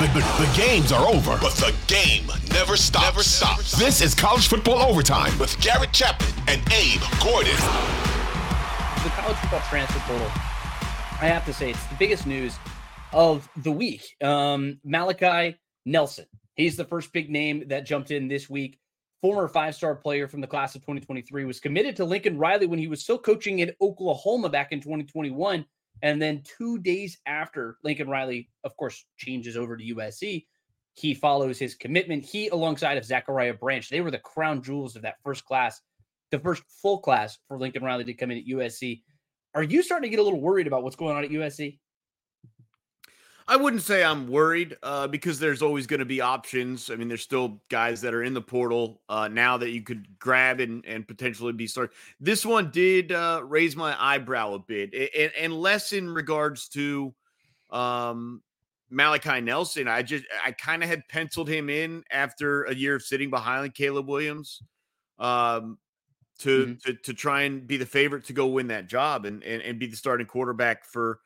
The, the, the games are over, but the game never stops. Never stops. This is college football overtime with Garrett Chapman and Abe Gordon. the college football transfer portal, I have to say, it's the biggest news of the week. Um, Malachi Nelson. He's the first big name that jumped in this week. Former five star player from the class of 2023 was committed to Lincoln Riley when he was still coaching in Oklahoma back in 2021. And then two days after Lincoln Riley, of course, changes over to USC, he follows his commitment. He, alongside of Zachariah Branch, they were the crown jewels of that first class, the first full class for Lincoln Riley to come in at USC. Are you starting to get a little worried about what's going on at USC? I wouldn't say I'm worried uh, because there's always going to be options. I mean, there's still guys that are in the portal uh, now that you could grab and, and potentially be started. This one did uh, raise my eyebrow a bit, and, and less in regards to um, Malachi Nelson. I just I kind of had penciled him in after a year of sitting behind Caleb Williams um, to, Mm-hmm. to to try and be the favorite to go win that job and and, and be the starting quarterback for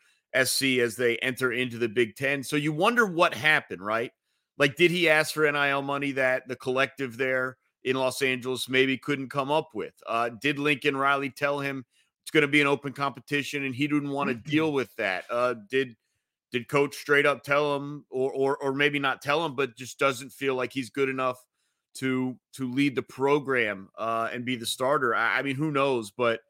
SC as they enter into the Big Ten. So you wonder what happened, right? Like, did he ask for NIL money that the collective there in Los Angeles maybe couldn't come up with? Uh, did Lincoln Riley tell him it's going to be an open competition and he didn't want to deal with that? Uh, did did coach straight up tell him, or or or maybe not tell him, but just doesn't feel like he's good enough to to lead the program uh, and be the starter? I, I mean, who knows? But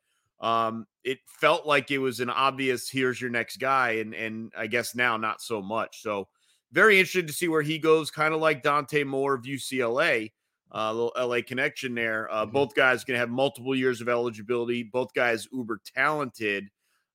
um, it felt like it was an obvious here's your next guy, and and I guess now not so much. So very interested to see where he goes, kind of like Dante Moore of UCLA, uh, little LA connection there. Uh, Both guys going to have multiple years of eligibility. Both guys uber talented,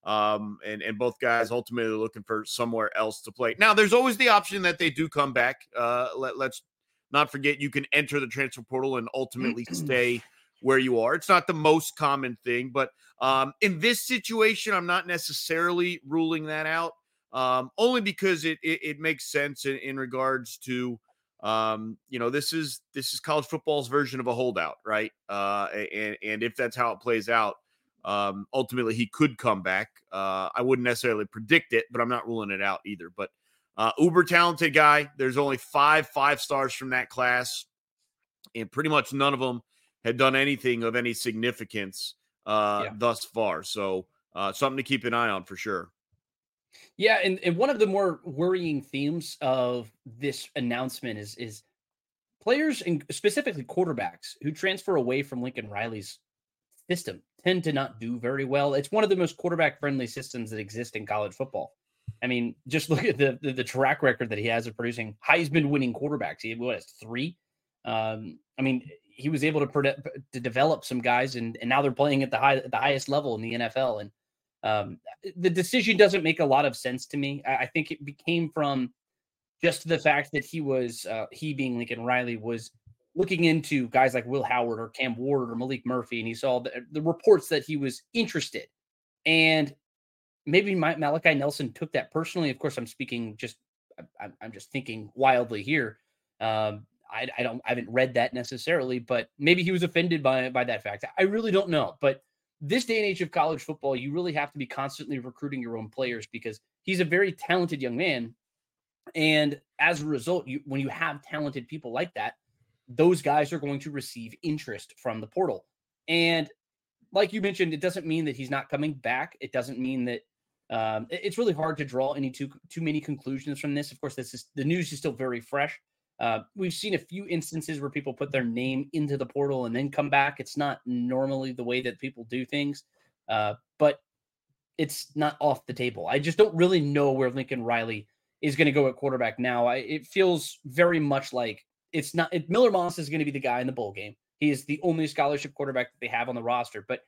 um, and and both guys ultimately looking for somewhere else to play. Now, there's always the option that they do come back. Uh, let, let's not forget you can enter the transfer portal and ultimately stay where you are. It's not the most common thing, but um, in this situation, I'm not necessarily ruling that out. Um, only because it, it it makes sense in, in regards to um, you know this is this is college football's version of a holdout, right? Uh, and and if that's how it plays out, um, ultimately he could come back. Uh, I wouldn't necessarily predict it, but I'm not ruling it out either. But uh, uber talented guy. There's only five five stars from that class, and pretty much none of them had done anything of any significance uh, Yeah. thus far. So uh, something to keep an eye on for sure. Yeah, and, and one of the more worrying themes of this announcement is is players and specifically quarterbacks who transfer away from Lincoln Riley's system tend to not do very well. It's one of the most quarterback friendly systems that exist in college football. I mean, just look at the, the the track record that he has of producing Heisman winning quarterbacks. He what is three? Um, I mean, he was able to to develop some guys, and and now they're playing at the high the highest level in the NFL. And um, the decision doesn't make a lot of sense to me. I, I think it became from just the fact that he was uh, he being Lincoln Riley was looking into guys like Will Howard or Cam Ward or Malik Murphy, and he saw the, the reports that he was interested. And maybe my, Malachi Nelson took that personally. Of course, I'm speaking just I'm, I'm just thinking wildly here. Um, I, I don't I haven't read that necessarily, but maybe he was offended by by that fact. I really don't know. But this day and age of college football, you really have to be constantly recruiting your own players because he's a very talented young man. And as a result, you when you have talented people like that, those guys are going to receive interest from the portal. And like you mentioned, it doesn't mean that he's not coming back. It doesn't mean that um, it's really hard to draw any too too many conclusions from this. Of course, this is the news is still very fresh. Uh, we've seen a few instances where people put their name into the portal and then come back. It's not normally the way that people do things, uh, but it's not off the table. I just don't really know where Lincoln Riley is going to go at quarterback now. I, it feels very much like it's not. It, Miller Moss is going to be the guy in the bowl game. He is the only scholarship quarterback that they have on the roster, but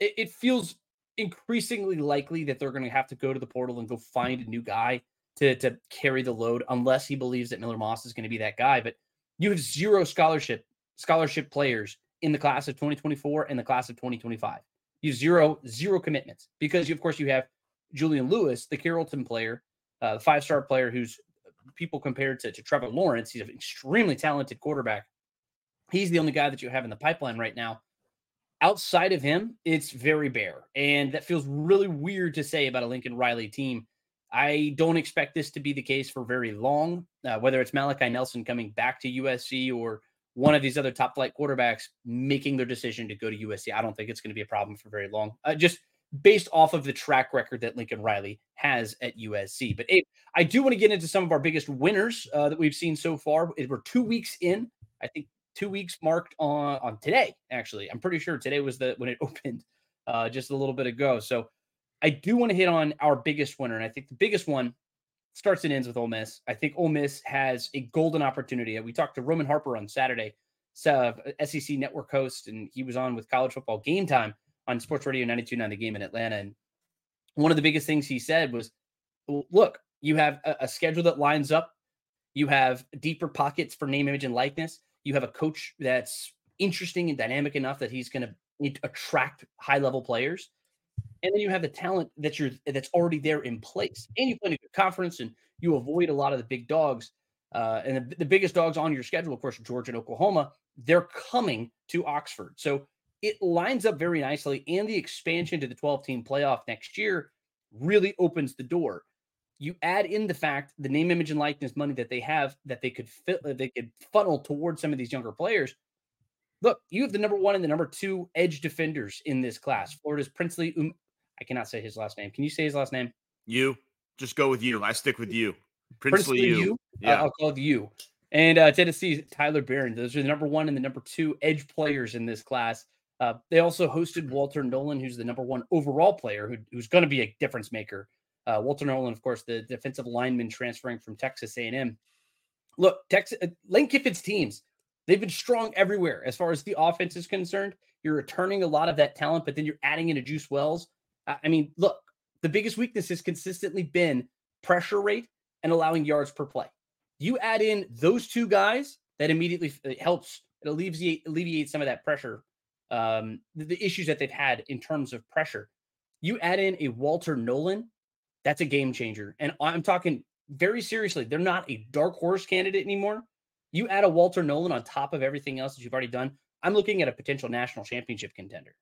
it, it feels increasingly likely that they're going to have to go to the portal and go find a new guy to, to carry the load unless he believes that Miller Moss is going to be that guy. But you have zero scholarship scholarship players in the class of 2024 and the class of 2025. You zero zero commitments because you, of course you have Julian Lewis, the Carrollton player, uh, the five star player who's people compared to, to Trevor Lawrence. He's an extremely talented quarterback. He's the only guy that you have in the pipeline right now. Outside of him, it's very bare. And that feels really weird to say about a Lincoln Riley team I don't expect this to be the case for very long, uh, whether it's Malachi Nelson coming back to USC or one of these other top flight quarterbacks making their decision to go to USC. I don't think it's going to be a problem for very long, uh, just based off of the track record that Lincoln Riley has at USC. But Abe, I do want to get into some of our biggest winners uh, that we've seen so far. We're two weeks in. I think two weeks marked on on today. Actually, I'm pretty sure today was the when it opened uh, just a little bit ago. So I do want to hit on our biggest winner, and I think the biggest one starts and ends with Ole Miss. I think Ole Miss has a golden opportunity. We talked to Roman Harper on Saturday, uh, SEC network host, and he was on with College Football Game Time on Sports Radio 92.9 The Game in Atlanta. And one of the biggest things he said was, "Look, you have a, a schedule that lines up. You have deeper pockets for name, image, and likeness. You have a coach that's interesting and dynamic enough that he's going to attract high level players." And then you have the talent that you're that's already there in place, and you play in a good conference, and you avoid a lot of the big dogs. Uh, and the, the biggest dogs on your schedule, of course, Georgia and Oklahoma. They're coming to Oxford, so it lines up very nicely. And the expansion to the 12 team playoff next year really opens the door. You add in the fact the name, image, and likeness money that they have that they could fit, they could funnel towards some of these younger players. Look, you have the number one and the number two edge defenders in this class. Florida's Princely um, I cannot say his last name. Can you say his last name? You. Just go with you. I stick with you. Princely, Princely you. you. Yeah. Uh, I'll call it you. And uh, Tennessee, Tyler Baron. Those are the number one and the number two edge players in this class. Uh, they also hosted Walter Nolen, who's the number one overall player, who, who's going to be a difference maker. Uh, Walter Nolen, of course, the defensive lineman transferring from Texas A&M. Look, Texas uh, Lane Kiffin's teams, they've been strong everywhere as far as the offense is concerned. You're returning a lot of that talent, but then you're adding in a Juice Wells, I mean, look, the biggest weakness has consistently been pressure rate and allowing yards per play. You add in those two guys, that immediately helps. It alleviates alleviates some of that pressure, um, the, the issues that they've had in terms of pressure. You add in a Walter Nolen, that's a game changer. And I'm talking very seriously. They're not a dark horse candidate anymore. You add a Walter Nolen on top of everything else that you've already done. I'm looking at a potential national championship contender.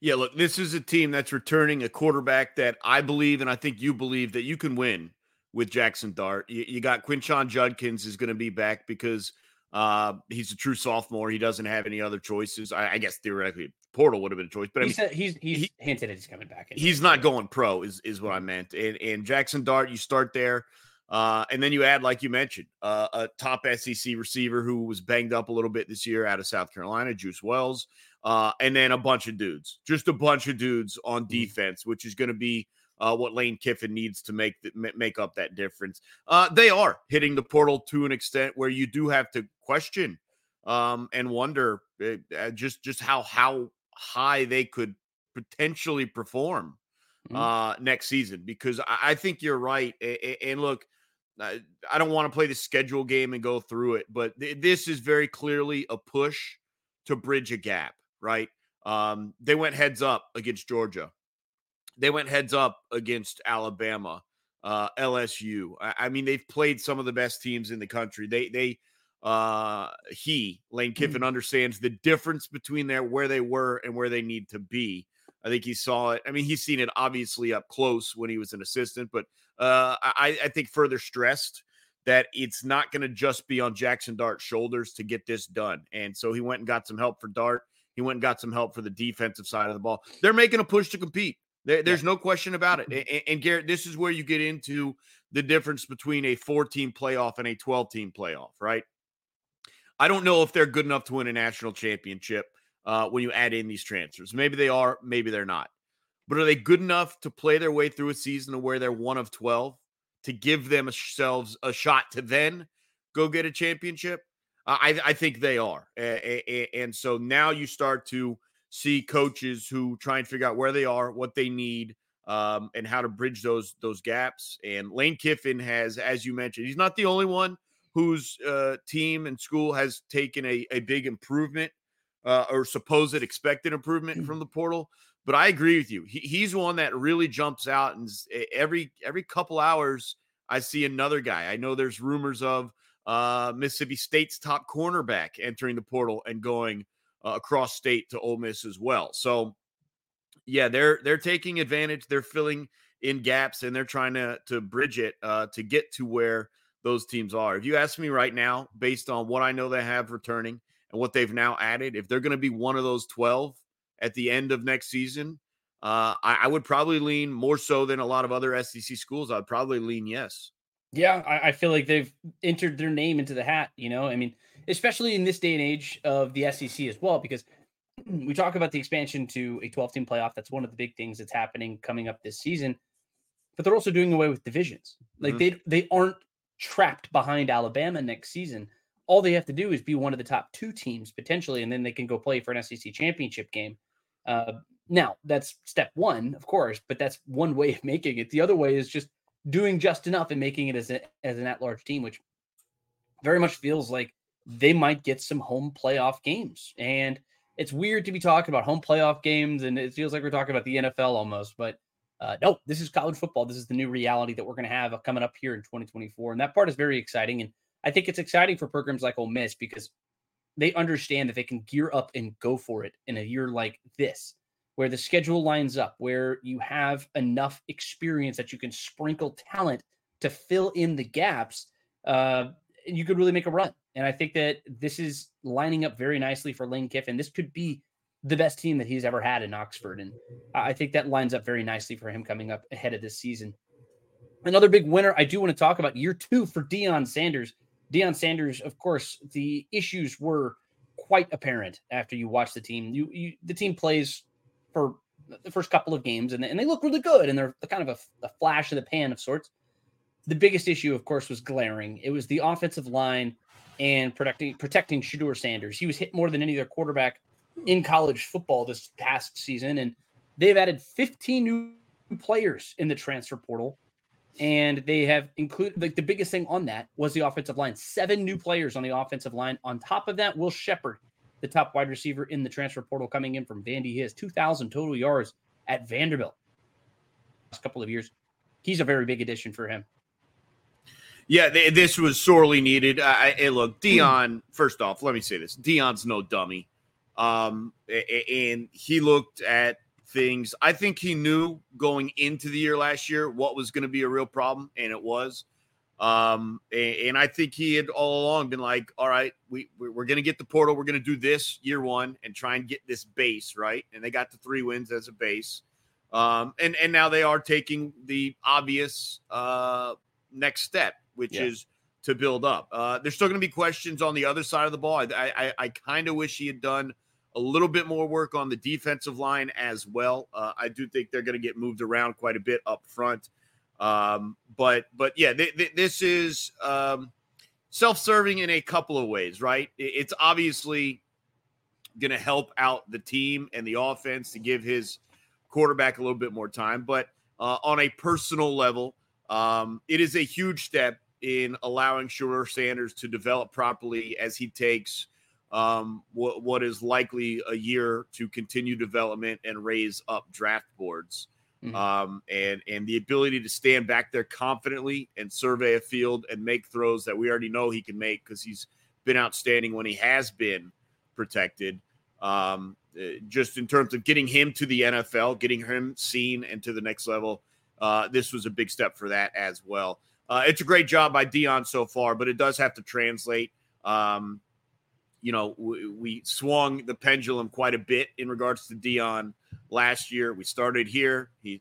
Yeah, look, this is a team that's returning a quarterback that I believe, and I think you believe that you can win with Jackson Dart. You, you got Quinshon Judkins is going to be back because uh, he's a true sophomore. He doesn't have any other choices. I, I guess theoretically, Portal would have been a choice, but I mean, said he's he's he, hinted at he's coming back. He's not going pro, is is what I meant. And and Jackson Dart, you start there. Uh, and then you add, like you mentioned, uh, a top SEC receiver who was banged up a little bit this year out of South Carolina, Juice Wells, uh, and then a bunch of dudes, just a bunch of dudes on mm-hmm. defense, which is going to be uh, what Lane Kiffin needs to make the, make up that difference. Uh, they are hitting the portal to an extent where you do have to question um, and wonder eh, uh, just just how how high they could potentially perform mm-hmm. uh, next season because I, think you're right. And, look, I, I don't want to play the schedule game and go through it, but th- this is very clearly a push to bridge a gap right? Um, they went heads up against Georgia. They went heads up against Alabama, uh, LSU. I, I, mean, they've played some of the best teams in the country. They they uh, he Lane Kiffin understands the difference between their where they were and where they need to be. I think he saw it. I mean, he's seen it obviously up close when he was an assistant, but uh, I, I think further stressed that it's not going to just be on Jackson Dart's shoulders to get this done. And so he went and got some help for Dart. He went and got some help for the defensive side of the ball. They're making a push to compete. There, there's no question about it. And, and, Garrett, this is where you get into the difference between a four team playoff and a 12 team playoff, right? I don't know if they're good enough to win a national championship uh, when you add in these transfers. Maybe they are, maybe they're not. But are they good enough to play their way through a season to where they're one of 12 to give themselves a shot to then go get a championship? I, I think they are. And so now you start to see coaches who try and figure out where they are, what they need, um, and how to bridge those those gaps. And Lane Kiffin has, as you mentioned, he's not the only one whose uh, team and school has taken a, a big improvement uh, or supposed expected improvement mm. from the portal. But I agree with you. He, he's one that really jumps out, and every every couple hours I see another guy. I know there's rumors of uh, Mississippi State's top cornerback entering the portal and going uh, across state to Ole Miss as well. So, yeah, they're they're taking advantage. They're filling in gaps and they're trying to to bridge it uh, to get to where those teams are. If you ask me right now, based on what I know they have returning and what they've now added, if they're going to be one of those twelve at the end of next season, uh, I, I, would probably lean more so than a lot of other SEC schools. I'd probably lean yes. Yeah, I, I, feel like they've entered their name into the hat. You know, I mean, especially in this day and age of the SEC as well, because we talk about the expansion to a 12 team playoff. That's one of the big things that's happening coming up this season. But they're also doing away with divisions. Like mm-hmm. they they aren't trapped behind Alabama next season. All they have to do is be one of the top two teams potentially, and then they can go play for an SEC championship game. Uh, now, that's step one, of course, but that's one way of making it. The other way is just doing just enough and making it as, a, as an at large team, which very much feels like they might get some home playoff games. And it's weird to be talking about home playoff games, and it feels like we're talking about the NFL almost, but uh, no, this is college football. This is the new reality that we're going to have coming up here in 2024. And that part is very exciting. And I think it's exciting for programs like Ole Miss because they understand that they can gear up and go for it in a year like this, where the schedule lines up, where you have enough experience that you can sprinkle talent to fill in the gaps. Uh, you could really make a run. And I think that this is lining up very nicely for Lane Kiffin. This could be the best team that he's ever had in Oxford. And I think that lines up very nicely for him coming up ahead of this season. Another big winner I do want to talk about year two for Deion Sanders. Deion Sanders, of course, the issues were quite apparent after you watch the team. You, you the team plays for the first couple of games and they, and they look really good and they're kind of a, a flash of the pan of sorts. The biggest issue, of course, was glaring. It was the offensive line and protecting protecting Shedeur Sanders. He was hit more than any other quarterback in college football this past season, and they've added 15 new players in the transfer portal and they have included like the biggest thing on that was the offensive line. Seven new players on the offensive line. On top of that, Will Sheppard, the top wide receiver in the transfer portal, coming in from Vandy. He has 2,000 total yards at Vanderbilt. Last couple of years, he's a very big addition for him. Yeah, this was sorely needed. I, I look, Deion. first off, let me say this: Deion's no dummy, um, and he looked at things. I think he knew going into the year last year what was going to be a real problem, and it was. Um, and, and, I think he had all along been like, all right, we we're going to get the portal. We're going to do this year one and try and get this base right. And they got the three wins as a base. Um, and and now they are taking the obvious uh next step, which yeah. is to build up. Uh, there's still going to be questions on the other side of the ball. I I, I kind of wish he had done a little bit more work on the defensive line as well. Uh, I do think they're going to get moved around quite a bit up front. Um, but but yeah, th- th- this is um, self-serving in a couple of ways, right? It's obviously going to help out the team and the offense to give his quarterback a little bit more time. But uh, on a personal level, um, it is a huge step in allowing Shedeur Sanders to develop properly as he takes um, what, what is likely a year to continue development and raise up draft boards. Mm-hmm. Um, and and the ability to stand back there confidently and survey a field and make throws that we already know he can make because he's been outstanding when he has been protected. Um, uh, just in terms of getting him to the NFL, getting him seen and to the next level, uh, this was a big step for that as well. Uh, it's a great job by Deion so far, but it does have to translate. Um, you know, we, we, swung the pendulum quite a bit in regards to Deion last year. We started here, he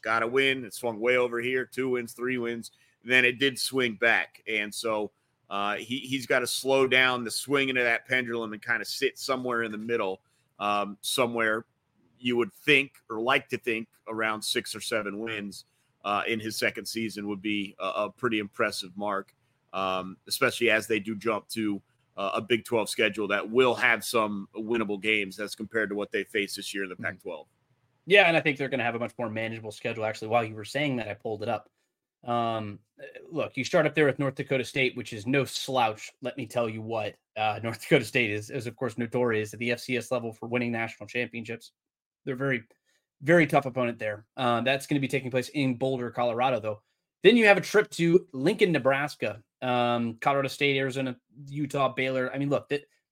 got a win, it swung way over here, two wins, three wins. Then it did swing back, and so uh, he he's got to slow down the swinging of that pendulum and kind of sit somewhere in the middle, um, somewhere you would think or like to think around six or seven wins uh, in his second season would be a, a pretty impressive mark, um, especially as they do jump to a Big 12 schedule that will have some winnable games as compared to what they face this year in the mm-hmm. Pac 12. Yeah, and I think they're going to have a much more manageable schedule. Actually, while you were saying that, I pulled it up. Um, look, you start up there with North Dakota State, which is no slouch. Let me tell you what uh, North Dakota State is, is of course notorious at the FCS level for winning national championships. They're very, very tough opponent there. Uh, that's going to be taking place in Boulder, Colorado, though. Then you have a trip to Lincoln, Nebraska, um, Colorado State, Arizona, Utah, Baylor. I mean, look,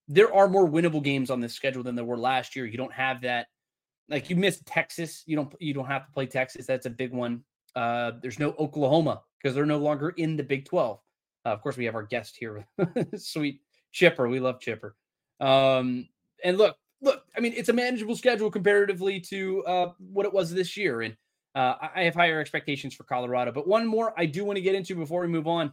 there are more winnable games on this schedule than there were last year. You don't have that. Like you missed Texas, you don't you don't have to play Texas. That's a big one. Uh, there's no Oklahoma because they're no longer in the Big 12. Uh, of course, we have our guest here, sweet Chipper. We love Chipper. Um, and look, look, I mean, it's a manageable schedule comparatively to uh, what it was this year. And uh, I have higher expectations for Colorado. But one more I do want to get into before we move on.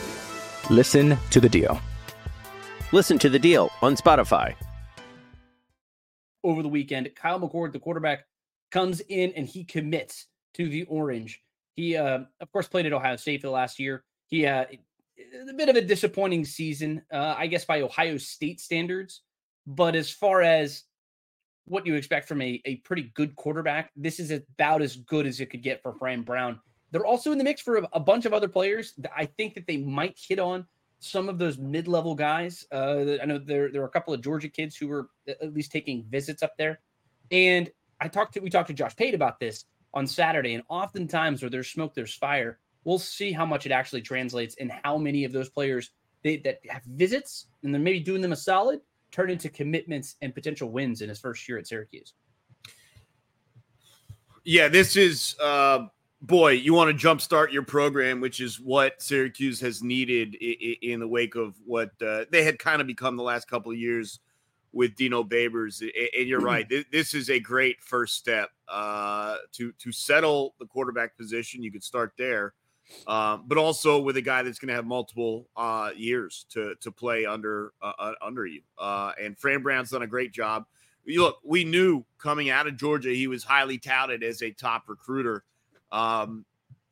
Listen to the deal. Listen to the deal on Spotify. Over the weekend, Kyle McCord, the quarterback, comes in and he commits to the Orange. He, uh, of course, played at Ohio State for the last year. He, uh, a bit of a disappointing season, uh, I guess, by Ohio State standards. But as far as what you expect from a, a pretty good quarterback, this is about as good as it could get for Fran Brown. They're also in the mix for a, a bunch of other players. I think that they might hit on some of those mid-level guys. Uh, I know there there are a couple of Georgia kids who were at least taking visits up there, and I talked to we talked to Josh Pate about this on Saturday, and oftentimes where there's smoke, there's fire. We'll see how much it actually translates and how many of those players they, that have visits and they're maybe doing them a solid turn into commitments and potential wins in his first year at Syracuse. Yeah, this is uh boy, you want to jumpstart your program, which is what Syracuse has needed in, the wake of what uh, they had kind of become the last couple of years with Dino Babers. And you're right, this is a great first step uh, to to settle the quarterback position. You could start there, um, but also with a guy that's going to have multiple uh, years to to play under uh, uh under you. Uh, and Fran Brown's done a great job. Look, we knew coming out of Georgia he was highly touted as a top recruiter. Um,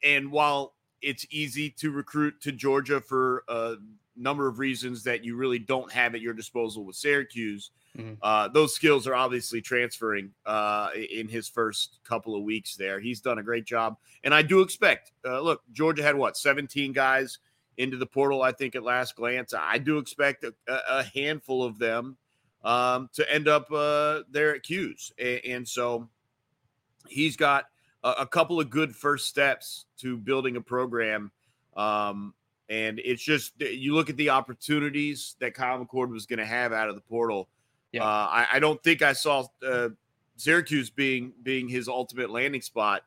and while it's easy to recruit to Georgia for a number of reasons that you really don't have at your disposal with Syracuse, mm-hmm. uh, those skills are obviously transferring uh, in his first couple of weeks there. He's done a great job. And I do expect, uh, look, Georgia had what, 17 guys into the portal, I think, at last glance. I do expect a, a handful of them um, to end up uh, there at Cuse. And, and so he's got – a, a couple of good first steps to building a program. Um, and it's just you look at the opportunities that Kyle McCord was going to have out of the portal. Yeah. Uh, I, I, don't think I saw uh, Syracuse being being his ultimate landing spot,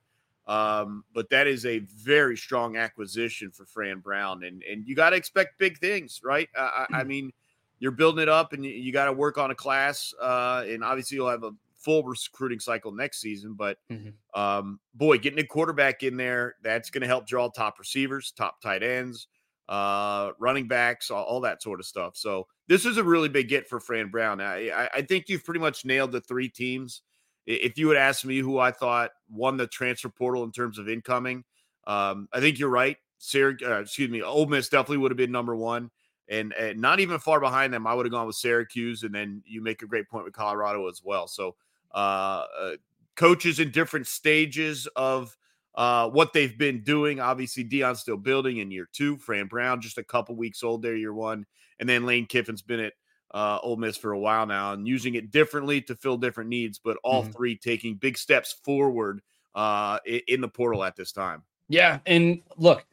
um, but that is a very strong acquisition for Fran Brown, and and you got to expect big things, right? Uh, I, I, mm. mean, you're building it up, and you, you got to work on a class, uh, and obviously you'll have a full recruiting cycle next season. But mm-hmm. um, boy, getting a quarterback in there, that's going to help draw top receivers, top tight ends, uh, running backs, all, all, that sort of stuff. So this is a really big get for Fran Brown. I, I think you've pretty much nailed the three teams. If you would ask me who I thought won the transfer portal in terms of incoming, um, I think you're right. Sarah, uh, excuse me, Ole Miss definitely would have been number one, and, and not even far behind them, I would have gone with Syracuse, and then you make a great point with Colorado as well. So, uh, uh coaches in different stages of uh, what they've been doing. Obviously, Deion's still building in year two. Fran Brown just a couple weeks old there, year one, and then Lane Kiffin's been at uh, Ole Miss for a while now and using it differently to fill different needs. But all mm-hmm. three taking big steps forward uh, in the portal at this time. Yeah, and look,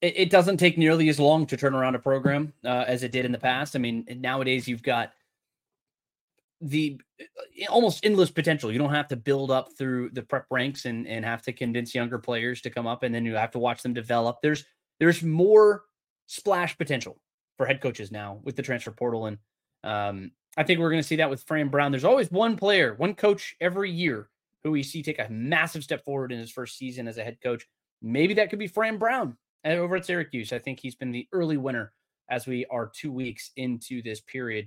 it, it doesn't take nearly as long to turn around a program uh, as it did in the past. I mean, nowadays you've got the uh, almost endless potential. You don't have to build up through the prep ranks and and have to convince younger players to come up, and then you have to watch them develop. There's there's more splash potential for head coaches now with the transfer portal, and um, I think we're going to see that with Fran Brown. There's always one player, one coach every year who we see take a massive step forward in his first season as a head coach. Maybe that could be Fran Brown uh, over at Syracuse. I think he's been the early winner as we are two weeks into this period